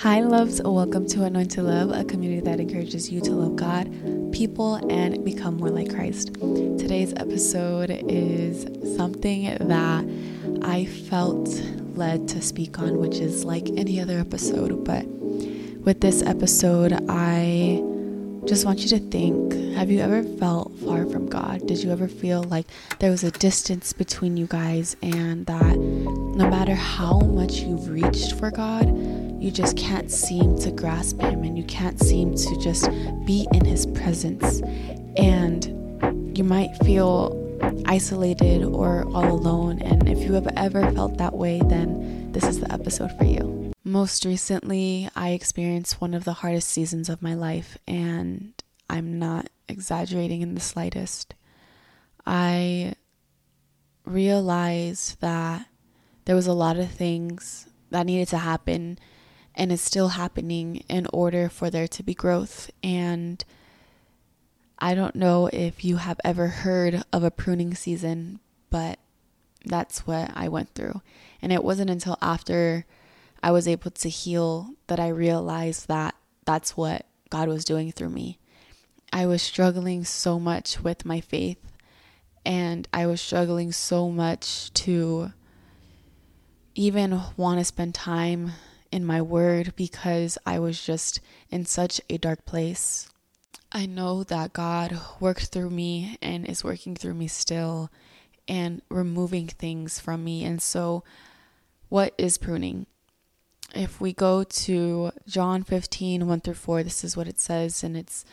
Hi, loves. Welcome to Anoint to Love, a community that encourages you to love God, people, and become more like Christ. Today's episode is something that I felt led to speak on, which is like any other episode. But with this episode, I just want you to think have you ever felt far from God? Did you ever feel like there was a distance between you guys and that no matter how much you've reached for God, you just can't seem to grasp Him and you can't seem to just be in His presence? And you might feel isolated or all alone. And if you have ever felt that way, then this is the episode for you. Most recently, I experienced one of the hardest seasons of my life, and I'm not exaggerating in the slightest. I realized that there was a lot of things that needed to happen and is still happening in order for there to be growth. And I don't know if you have ever heard of a pruning season, but that's what I went through. And it wasn't until after I was able to heal that I realized that that's what God was doing through me. I was struggling so much with my faith, and I was struggling so much to even want to spend time in my word because I was just in such a dark place. I know that God worked through me and is working through me still and removing things from me. And so, what is pruning? if we go to John 15, 1 through 4, this is what it says, and it's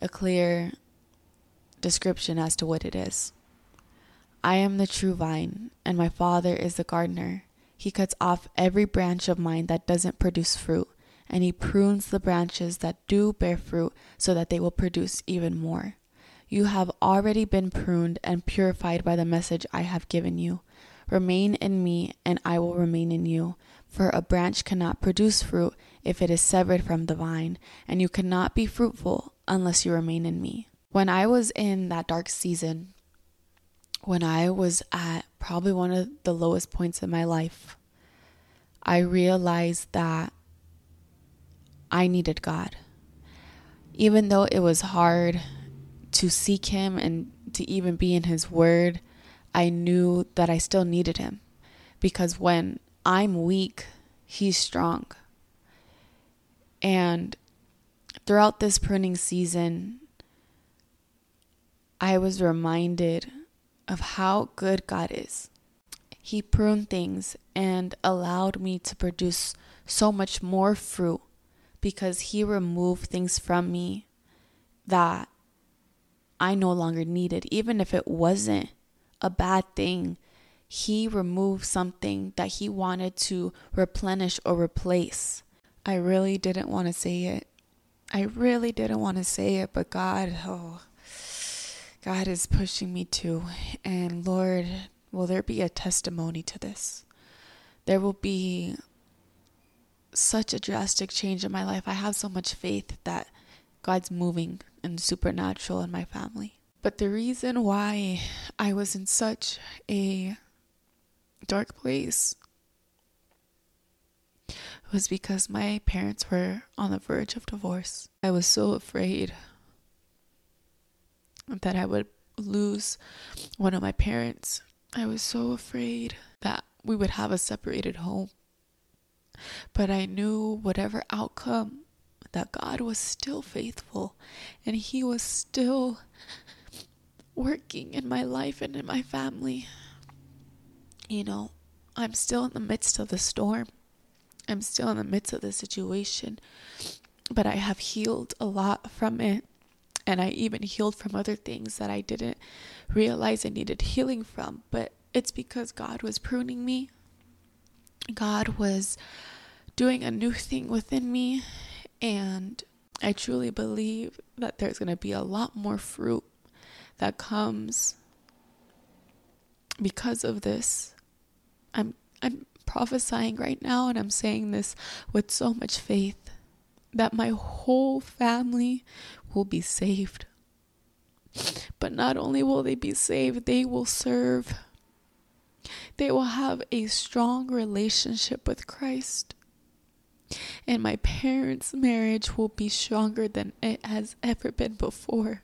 a clear description as to what it is. I am the true vine, and my Father is the gardener. He cuts off every branch of mine that doesn't produce fruit, and he prunes the branches that do bear fruit so that they will produce even more. You have already been pruned and purified by the message I have given you. Remain in me, and I will remain in you. For a branch cannot produce fruit if it is severed from the vine, and you cannot be fruitful unless you remain in me. When I was in that dark season, when I was at probably one of the lowest points in my life, I realized that I needed God. Even though it was hard to seek Him and to even be in His Word, I knew that I still needed Him. Because when I'm weak, he's strong. And throughout this pruning season, I was reminded of how good God is. He pruned things and allowed me to produce so much more fruit because He removed things from me that I no longer needed, even if it wasn't a bad thing he removed something that he wanted to replenish or replace. I really didn't want to say it. I really didn't want to say it, but God, oh, God is pushing me to. And Lord, will there be a testimony to this? There will be such a drastic change in my life. I have so much faith that God's moving and supernatural in my family. But the reason why I was in such a dark place was because my parents were on the verge of divorce. I was so afraid that I would lose one of my parents. I was so afraid that we would have a separated home. But I knew whatever outcome, that God was still faithful and He was still working in my life and in my family you know, I'm still in the midst of the storm. I'm still in the midst of the situation, but I have healed a lot from it. And I even healed from other things that I didn't realize I needed healing from. But it's because God was pruning me. God was doing a new thing within me. And I truly believe that there's going to be a lot more fruit that comes because of this. I'm I'm prophesying right now and I'm saying this with so much faith that my whole family will be saved. But not only will they be saved, they will serve. They will have a strong relationship with Christ. And my parents' marriage will be stronger than it has ever been before.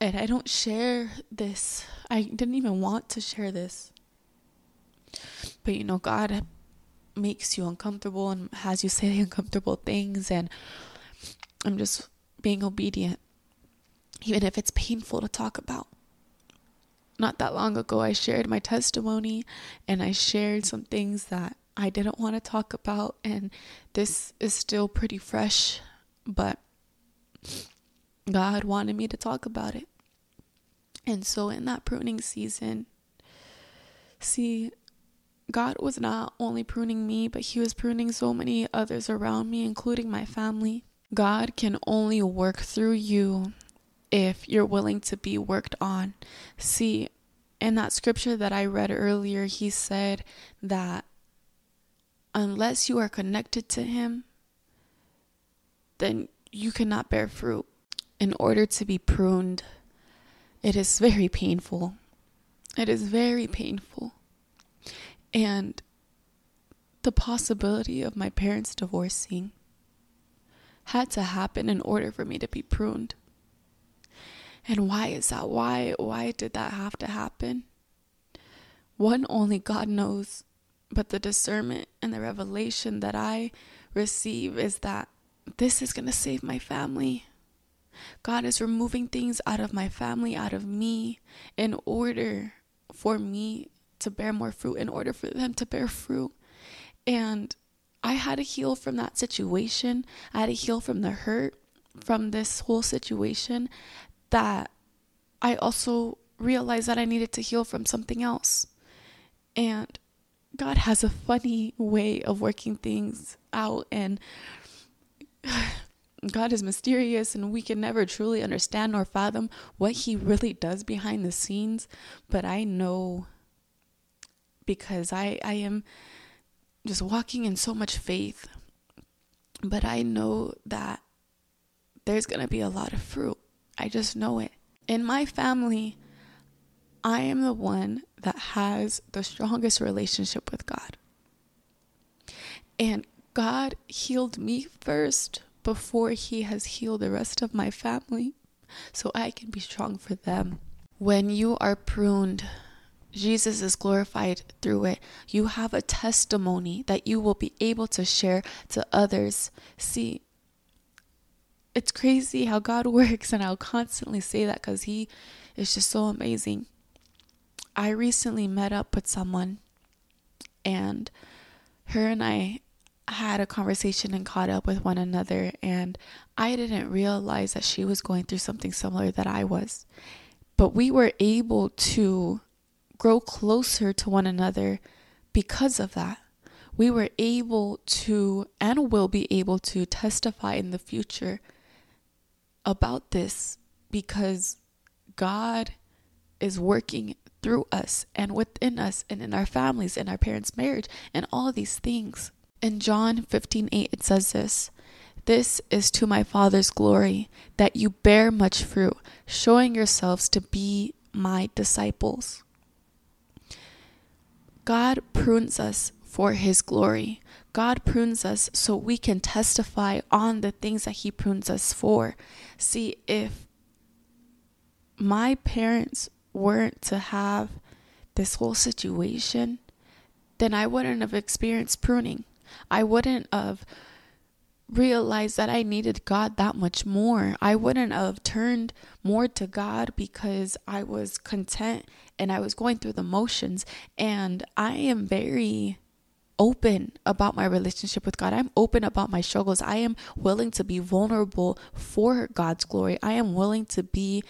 And I don't share this. I didn't even want to share this. But you know, God makes you uncomfortable and has you say uncomfortable things. And I'm just being obedient, even if it's painful to talk about. Not that long ago, I shared my testimony and I shared some things that I didn't want to talk about. And this is still pretty fresh, but God wanted me to talk about it. And so, in that pruning season, see, God was not only pruning me, but He was pruning so many others around me, including my family. God can only work through you if you're willing to be worked on. See, in that scripture that I read earlier, He said that unless you are connected to Him, then you cannot bear fruit. In order to be pruned, it is very painful. It is very painful. And the possibility of my parents divorcing had to happen in order for me to be pruned. And why is that? Why why did that have to happen? One only God knows, but the discernment and the revelation that I receive is that this is going to save my family. God is removing things out of my family, out of me, in order for me to bear more fruit, in order for them to bear fruit. And I had to heal from that situation. I had to heal from the hurt from this whole situation that I also realized that I needed to heal from something else. And God has a funny way of working things out and God is mysterious and we can never truly understand nor fathom what He really does behind the scenes. But I know because I, I am just walking in so much faith. But I know that there's going to be a lot of fruit. I just know it. In my family, I am the one that has the strongest relationship with God. And God healed me first before He has healed the rest of my family so I can be strong for them. When you are pruned, Jesus is glorified through it. You have a testimony that you will be able to share to others. See, it's crazy how God works, and I'll constantly say that because He is just so amazing. I recently met up with someone, and her and I had a conversation and caught up with one another and I didn't realize that she was going through something similar that I was. But we were able to grow closer to one another because of that. We were able to and will be able to testify in the future about this because God is working through us and within us and in our families and our parents' marriage and all these things. In John 15 8, it says this This is to my Father's glory, that you bear much fruit, showing yourselves to be my disciples. God prunes us for his glory. God prunes us so we can testify on the things that he prunes us for. See, if my parents weren't to have this whole situation, then I wouldn't have experienced pruning. I wouldn't have realized that I needed God that much more. I wouldn't have turned more to God because I was content and I was going through the motions. And I am very open about my relationship with God. I'm open about my struggles. I am willing to be vulnerable for God's glory. I am willing to be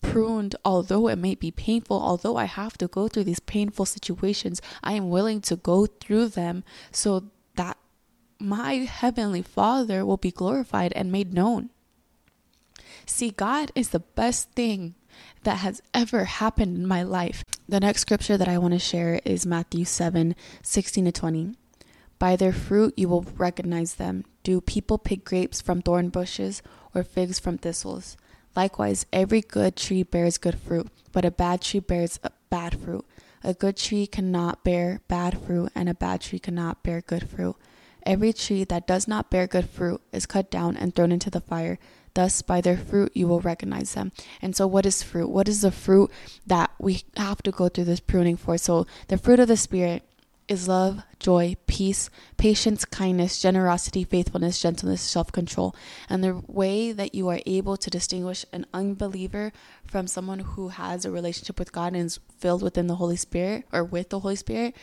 pruned, although it may be painful, although I have to go through these painful situations. I am willing to go through them so my heavenly Father will be glorified and made known. See, God is the best thing that has ever happened in my life. The next scripture that I want to share is Matthew 7 16 to 20. By their fruit you will recognize them. Do people pick grapes from thorn bushes or figs from thistles? Likewise, every good tree bears good fruit, but a bad tree bears bad fruit. A good tree cannot bear bad fruit, and a bad tree cannot bear good fruit. Every tree that does not bear good fruit is cut down and thrown into the fire. Thus, by their fruit, you will recognize them. And so, what is fruit? What is the fruit that we have to go through this pruning for? So, the fruit of the Spirit is love, joy, peace, patience, kindness, generosity, faithfulness, gentleness, self control. And the way that you are able to distinguish an unbeliever from someone who has a relationship with God and is filled within the Holy Spirit or with the Holy Spirit,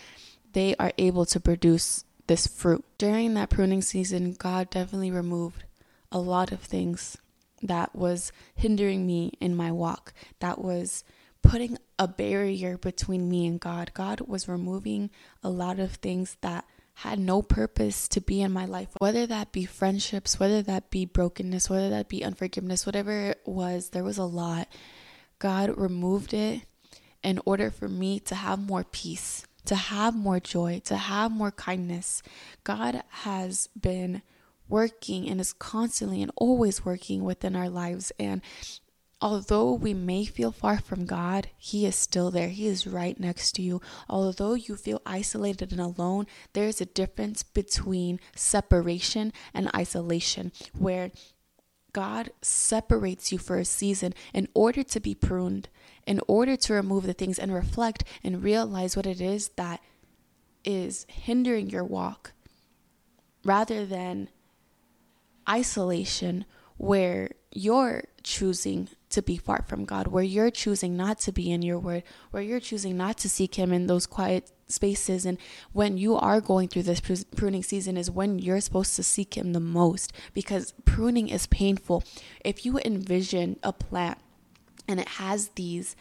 they are able to produce this fruit. During that pruning season, God definitely removed a lot of things that was hindering me in my walk, that was putting a barrier between me and God. God was removing a lot of things that had no purpose to be in my life, whether that be friendships, whether that be brokenness, whether that be unforgiveness, whatever it was, there was a lot. God removed it in order for me to have more peace, to have more joy, to have more kindness. God has been working and is constantly and always working within our lives. And although we may feel far from God, He is still there. He is right next to you. Although you feel isolated and alone, there's a difference between separation and isolation, where God separates you for a season in order to be pruned, in order to remove the things and reflect and realize what it is that is hindering your walk rather than isolation where you're choosing to be far from God, where you're choosing not to be in your word, where you're choosing not to seek Him in those quiet spaces. And when you are going through this pruning season, is when you're supposed to seek Him the most because pruning is painful. If you envision a plant and it has these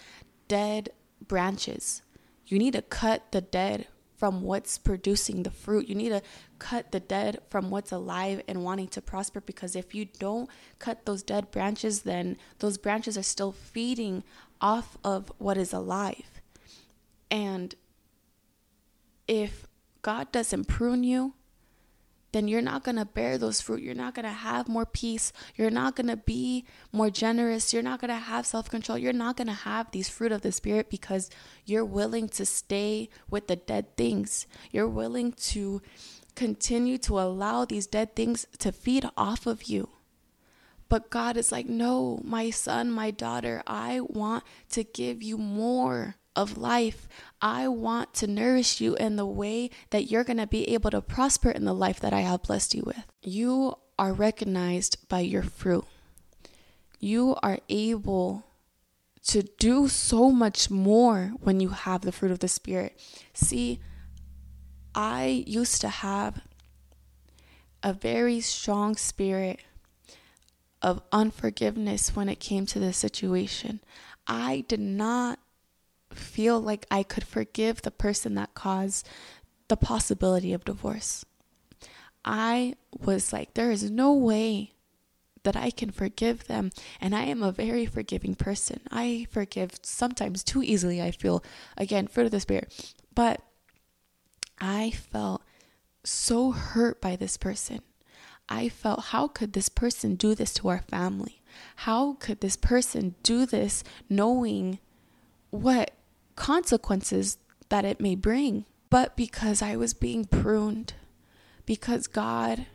dead branches, you need to cut the dead from what's producing the fruit. You need to cut the dead from what's alive and wanting to prosper because if you don't cut those dead branches, then those branches are still feeding off of what is alive. And if God doesn't prune you, then you're not going to bear those fruit. You're not going to have more peace. You're not going to be more generous. You're not going to have self control. You're not going to have these fruit of the Spirit because you're willing to stay with the dead things. You're willing to continue to allow these dead things to feed off of you. But God is like, no, my son, my daughter, I want to give you more of life. I want to nourish you in the way that you're going to be able to prosper in the life that I have blessed you with. You are recognized by your fruit. You are able to do so much more when you have the fruit of the Spirit. See, I used to have a very strong spirit of unforgiveness when it came to this situation. I did not feel like I could forgive the person that caused the possibility of divorce. I was like, there is no way that I can forgive them. And I am a very forgiving person. I forgive sometimes too easily, I feel. Again, fruit of the Spirit. But I felt so hurt by this person. I felt, how could this person do this to our family? How could this person do this knowing what consequences that it may bring. But because I was being pruned, because God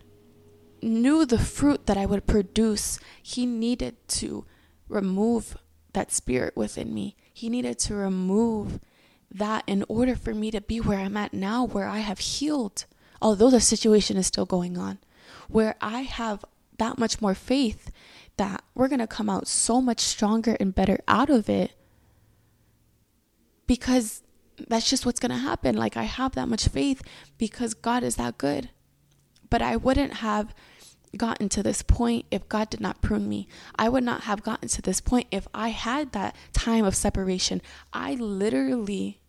knew the fruit that I would produce, He needed to remove that spirit within me. He needed to remove that in order for me to be where I'm at now, where I have healed, although the situation is still going on, where I have that much more faith that we're going to come out so much stronger and better out of it because that's just what's going to happen. Like, I have that much faith because God is that good. But I wouldn't have gotten to this point if God did not prune me. I would not have gotten to this point if I had that time of separation. I literally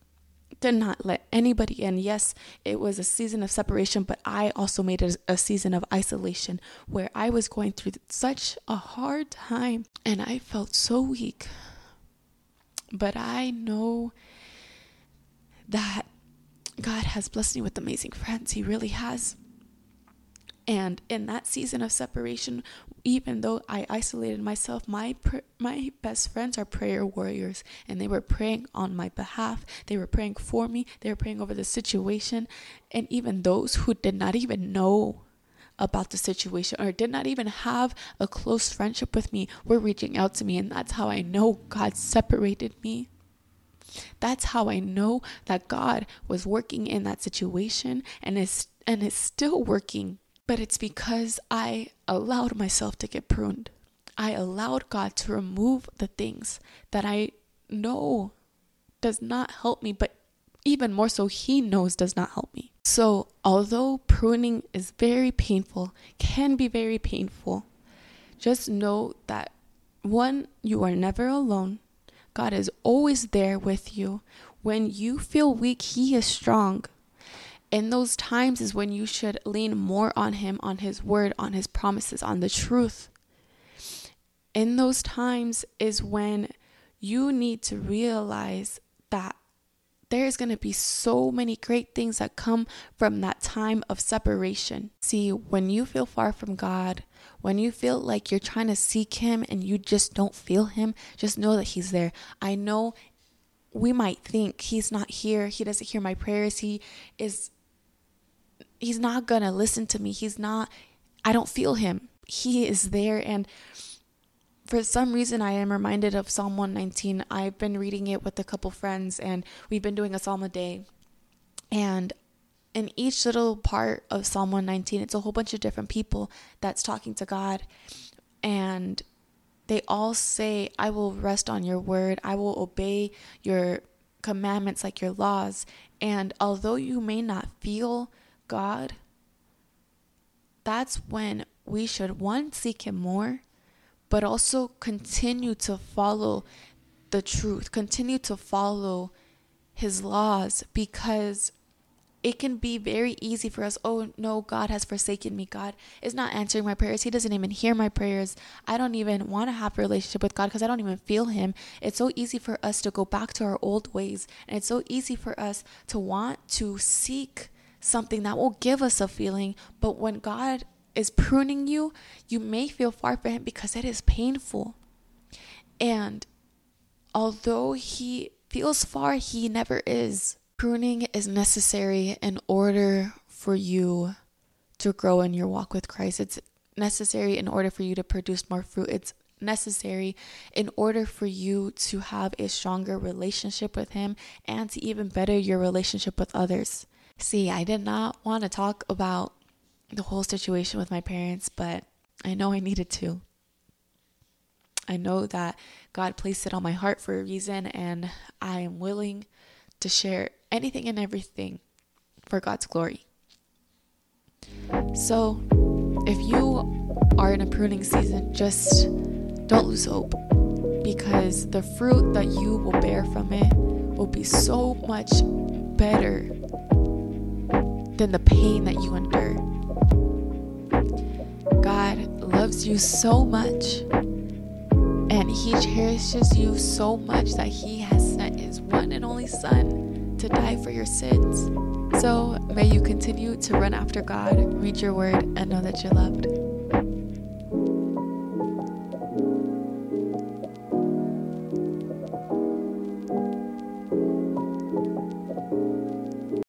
did not let anybody in. Yes, it was a season of separation, but I also made it a season of isolation where I was going through such a hard time and I felt so weak. But I know that God has blessed me with amazing friends. He really has. And in that season of separation, even though I isolated myself, my pr- my best friends are prayer warriors, and they were praying on my behalf. They were praying for me. They were praying over the situation, and even those who did not even know about the situation or did not even have a close friendship with me were reaching out to me, and that's how I know God separated me. That's how I know that God was working in that situation and is and is still working but it's because I allowed myself to get pruned. I allowed God to remove the things that I know does not help me, but even more so, He knows does not help me. So, although pruning is very painful, can be very painful, just know that one, you are never alone. God is always there with you. When you feel weak, He is strong in those times is when you should lean more on Him, on His word, on His promises, on the truth. In those times is when you need to realize there's going to be so many great things that come from that time of separation. See, when you feel far from God, when you feel like you're trying to seek Him and you just don't feel Him, just know that He's there. I know we might think He's not here, He doesn't hear my prayers, He is he's not going to listen to me. He's not, I don't feel him. He is there. And for some reason, I am reminded of Psalm 119. I've been reading it with a couple friends, and we've been doing a psalm a day. And in each little part of Psalm 119, it's a whole bunch of different people that's talking to God. And they all say, I will rest on your word, I will obey your commandments like your laws. And although you may not feel God, that's when we should one seek him more, but also continue to follow the truth, continue to follow his laws because it can be very easy for us. Oh no, God has forsaken me. God is not answering my prayers. He doesn't even hear my prayers. I don't even want to have a relationship with God because I don't even feel Him. It's so easy for us to go back to our old ways. And it's so easy for us to want to seek something that will give us a feeling. But when God is pruning you, you may feel far from Him because it is painful. And although He feels far, He never is. Pruning is necessary in order for you to grow in your walk with Christ. It's necessary in order for you to produce more fruit. It's necessary in order for you to have a stronger relationship with Him and to even better your relationship with others. See, I did not want to talk about the whole situation with my parents, but I know I needed to. I know that God placed it on my heart for a reason, and I am willing to share anything and everything for God's glory. So, if you are in a pruning season, just don't lose hope because the fruit that you will bear from it will be so much better than the pain that you endure. God loves you so much and He cherishes you so much that He has sent His one and only Son to die for your sins. So may you continue to run after God, read your word, and know that you're loved.